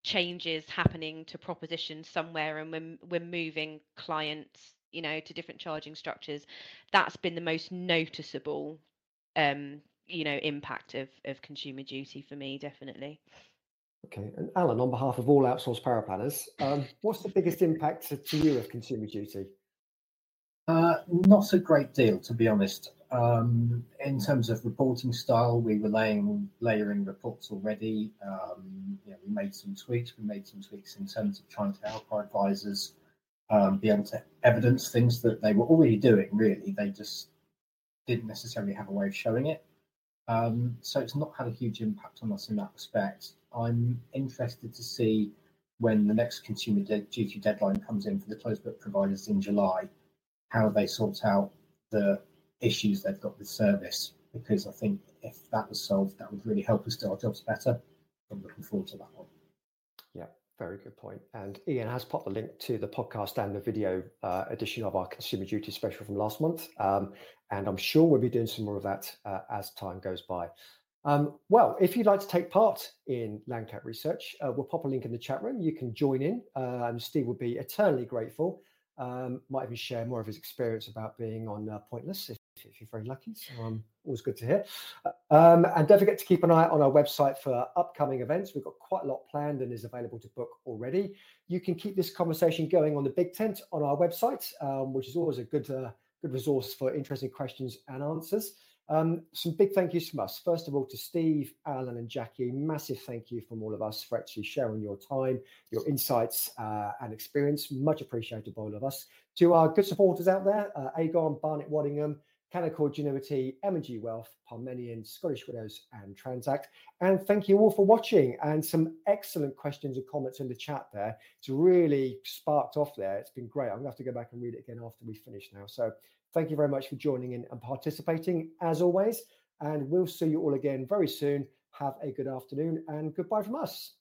changes happening to propositions somewhere and we're, we're moving clients you know to different charging structures. That's been the most noticeable um you know impact of of consumer duty for me definitely. Okay and alan on behalf of all outsourced paraplanners um, what's the biggest impact to, to you of consumer duty not a great deal, to be honest. Um, in terms of reporting style, we were laying, layering reports already. Um, we made some tweaks. We made some tweaks in terms of trying to help our advisors um, be able to evidence things that they were already doing. Really, they just didn't necessarily have a way of showing it. Um, so it's not had a huge impact on us in that respect. I'm interested to see when the next consumer de- duty deadline comes in for the closed book providers in July how they sort out the issues they've got with service. Because I think if that was solved, that would really help us do our jobs better. I'm looking forward to that one. Yeah, very good point. And Ian has popped the link to the podcast and the video uh, edition of our Consumer Duty special from last month. Um, and I'm sure we'll be doing some more of that uh, as time goes by. Um, well, if you'd like to take part in Lang Cat research, uh, we'll pop a link in the chat room. You can join in, uh, and Steve will be eternally grateful um, might even share more of his experience about being on uh, Pointless if, if, you're very lucky. So um, always good to hear. Uh, um, and don't forget to keep an eye on our website for upcoming events. We've got quite a lot planned and is available to book already. You can keep this conversation going on the Big Tent on our website, um, which is always a good uh, good resource for interesting questions and answers. Um, some big thank yous from us. First of all, to Steve, Alan, and Jackie. Massive thank you from all of us for actually sharing your time, your insights, uh, and experience. Much appreciated by all of us. To our good supporters out there, uh, Aegon, Barnett, Waddingham, Canaccord Genuity, M&G Wealth, Parmenion, Scottish Widows, and Transact. And thank you all for watching and some excellent questions and comments in the chat there. It's really sparked off there. It's been great. I'm going to have to go back and read it again after we finish now. So Thank you very much for joining in and participating as always. And we'll see you all again very soon. Have a good afternoon and goodbye from us.